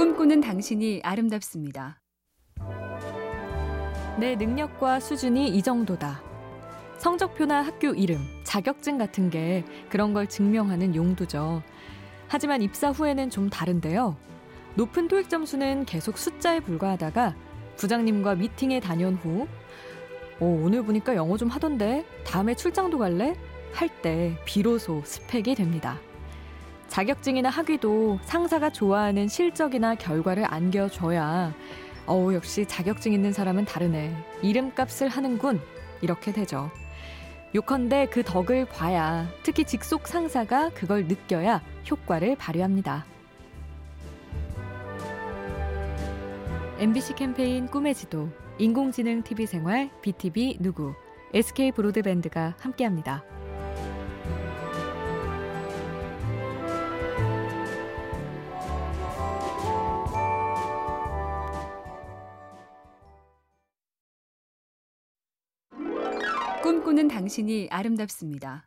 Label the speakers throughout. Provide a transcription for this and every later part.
Speaker 1: 꿈꾸는 당신이 아름답습니다.
Speaker 2: 내 능력과 수준이 이 정도다. 성적표나 학교 이름, 자격증 같은 게 그런 걸 증명하는 용도죠. 하지만 입사 후에는 좀 다른데요. 높은 토익 점수는 계속 숫자에 불과하다가 부장님과 미팅에 다녀온 후 어, 오늘 보니까 영어 좀 하던데 다음에 출장도 갈래? 할 때 비로소 스펙이 됩니다. 자격증이나 학위도 상사가 좋아하는 실적이나 결과를 안겨줘야 어우 역시 자격증 있는 사람은 다르네 이름값을 하는군 이렇게 되죠. 요컨대 그 덕을 봐야 특히 직속 상사가 그걸 느껴야 효과를 발휘합니다. MBC 캠페인 꿈의 지도 인공지능 TV 생활 BTV 누구 SK 브로드밴드가 함께합니다.
Speaker 1: 꿈꾸는 당신이 아름답습니다.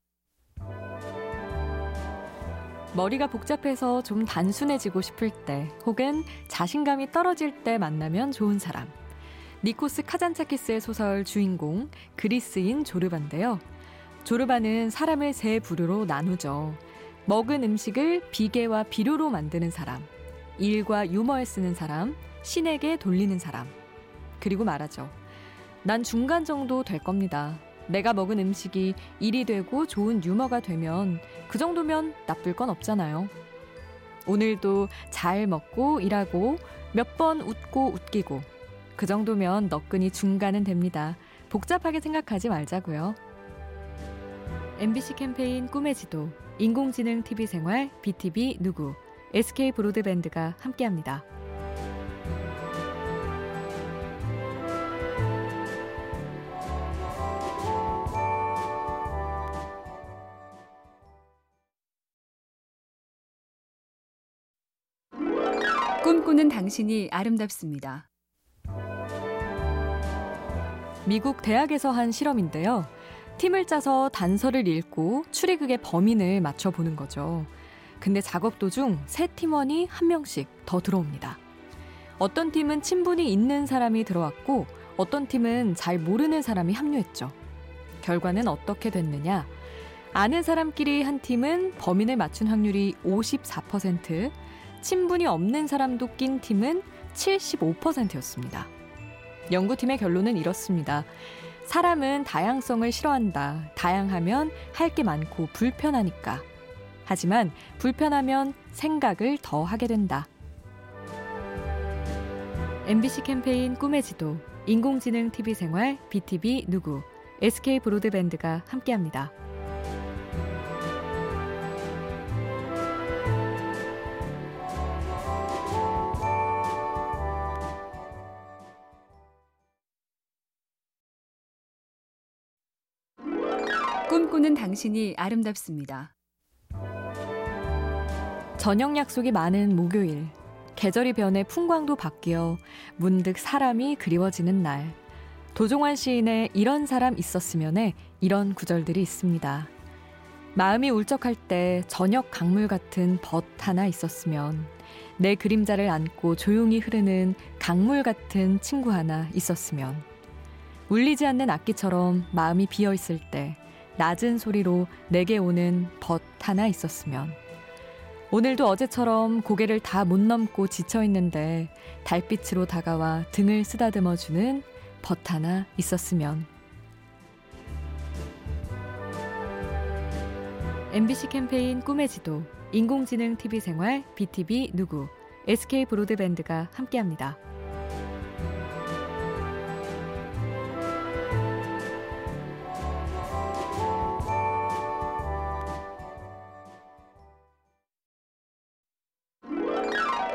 Speaker 2: 머리가 복잡해서 좀 단순해지고 싶을 때 혹은 자신감이 떨어질 때 만나면 좋은 사람. 니코스 카잔차키스의 소설 주인공 그리스인 조르바인데요. 조르바는 사람을 세 부류로 나누죠. 먹은 음식을 비계와 비료로 만드는 사람, 일과 유머에 쓰는 사람, 신에게 돌리는 사람. 그리고 말하죠. 난 중간 정도 될 겁니다. 내가 먹은 음식이 일이 되고 좋은 유머가 되면 그 정도면 나쁠 건 없잖아요. 오늘도 잘 먹고 일하고 몇 번 웃고 웃기고 그 정도면 너끈히 중간은 됩니다. 복잡하게 생각하지 말자고요. MBC 캠페인 꿈의 지도 인공지능 TV 생활 BTV 누구 SK 브로드밴드가 함께합니다.
Speaker 1: 꿈꾸는 당신이 아름답습니다.
Speaker 2: 미국 대학에서 한 실험인데요. 팀을 짜서 단서를 읽고 추리극의 범인을 맞춰보는 거죠. 근데 작업 도중 새 팀원이 한 명씩 더 들어옵니다. 어떤 팀은 친분이 있는 사람이 들어왔고 어떤 팀은 잘 모르는 사람이 합류했죠. 결과는 어떻게 됐느냐? 아는 사람끼리 한 팀은 범인을 맞춘 확률이 54%, 친분이 없는 사람도 낀 팀은 75%였습니다. 연구팀의 결론은 이렇습니다. 사람은 다양성을 싫어한다. 다양하면 할 게 많고 불편하니까. 하지만 불편하면 생각을 더 하게 된다. MBC 캠페인 꿈의 지도, 인공지능 TV 생활, BTV 누구, SK 브로드밴드가 함께합니다.
Speaker 1: 꿈꾸는 당신이 아름답습니다.
Speaker 2: 저녁 약속이 많은 목요일. 계절이 변해 풍광도 바뀌어 문득 사람이 그리워지는 날. 도종환 시인의 이런 사람 있었으면에 이런 구절들이 있습니다. 마음이 울적할 때 저녁 강물 같은 벗 하나 있었으면 내 그림자를 안고 조용히 흐르는 강물 같은 친구 하나 있었으면 울리지 않는 악기처럼 마음이 비어 있을 때 낮은 소리로 내게 오는 벗 하나 있었으면 오늘도 어제처럼 고개를 다 못 넘고 지쳐 있는데 달빛으로 다가와 등을 쓰다듬어 주는 벗 하나 있었으면 MBC 캠페인 꿈의 지도 인공지능 TV 생활 BTV 누구 SK 브로드밴드가 함께합니다.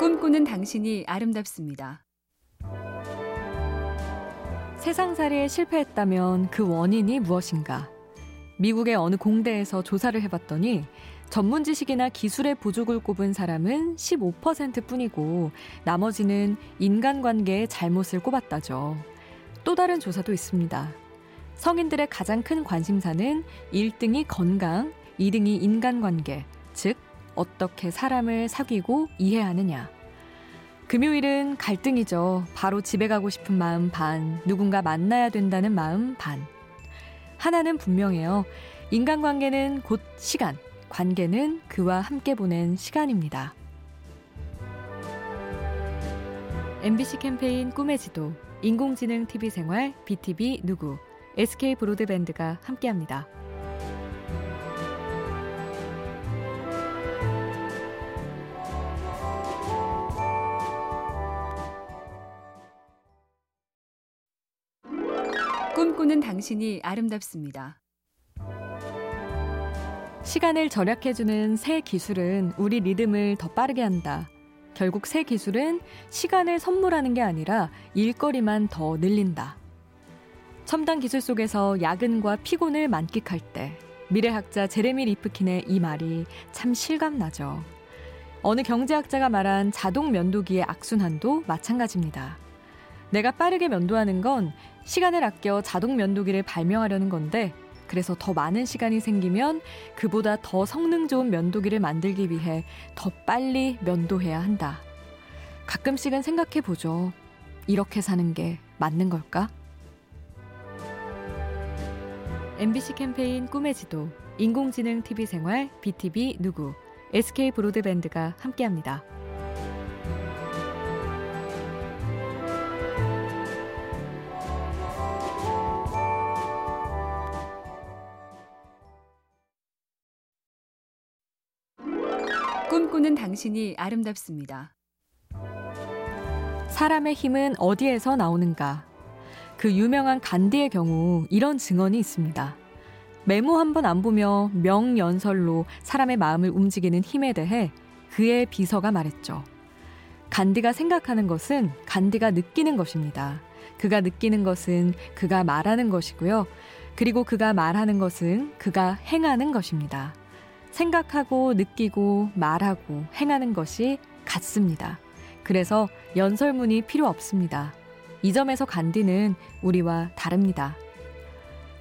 Speaker 1: 꿈꾸는 당신이 아름답습니다.
Speaker 2: 세상살이에 실패했다면 그 원인이 무엇인가? 미국의 어느 공대에서 조사를 해봤더니 전문 지식이나 기술의 부족을 꼽은 사람은 15% 뿐이고 나머지는 인간관계의 잘못을 꼽았다죠. 또 다른 조사도 있습니다. 성인들의 가장 큰 관심사는 1등이 건강, 2등이 인간관계, 즉 어떻게 사람을 사귀고 이해하느냐. 금요일은 갈등이죠. 바로 집에 가고 싶은 마음 반, 누군가 만나야 된다는 마음 반. 하나는 분명해요. 인간관계는 곧 시간, 관계는 그와 함께 보낸 시간입니다. MBC 캠페인 꿈의 지도, 인공지능 TV 생활, BTV 누구, SK 브로드밴드가 함께합니다.
Speaker 1: 꿈꾸는 당신이 아름답습니다.
Speaker 2: 시간을 절약해주는 새 기술은 우리 리듬을 더 빠르게 한다. 결국 새 기술은 시간을 선물하는 게 아니라 일거리만 더 늘린다. 첨단 기술 속에서 야근과 피곤을 만끽할 때 미래학자 제레미 리프킨의 이 말이 참 실감나죠. 어느 경제학자가 말한 자동 면도기의 악순환도 마찬가지입니다. 내가 빠르게 면도하는 건 시간을 아껴 자동 면도기를 발명하려는 건데 그래서 더 많은 시간이 생기면 그보다 더 성능 좋은 면도기를 만들기 위해 더 빨리 면도해야 한다. 가끔씩은 생각해 보죠. 이렇게 사는 게 맞는 걸까? MBC 캠페인 꿈의 지도, 인공지능 TV 생활, BTV 누구, SK 브로드밴드가 함께합니다.
Speaker 1: 꿈꾸는 당신이 아름답습니다.
Speaker 2: 사람의 힘은 어디에서 나오는가? 그 유명한 간디의 경우 이런 증언이 있습니다. 메모 한 번 안 보며 명연설로 사람의 마음을 움직이는 힘에 대해 그의 비서가 말했죠. 간디가 생각하는 것은 간디가 느끼는 것입니다. 그가 느끼는 것은 그가 말하는 것이고요. 그리고 그가 말하는 것은 그가 행하는 것입니다. 생각하고 느끼고 말하고 행하는 것이 같습니다. 그래서 연설문이 필요 없습니다. 이 점에서 간디는 우리와 다릅니다.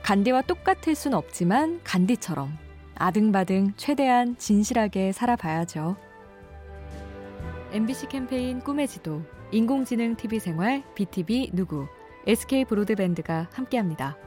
Speaker 2: 간디와 똑같을 순 없지만 간디처럼 아등바등 최대한 진실하게 살아봐야죠. MBC 캠페인 꿈의 지도, 인공지능 TV 생활, BTV 누구, SK 브로드밴드가 함께합니다.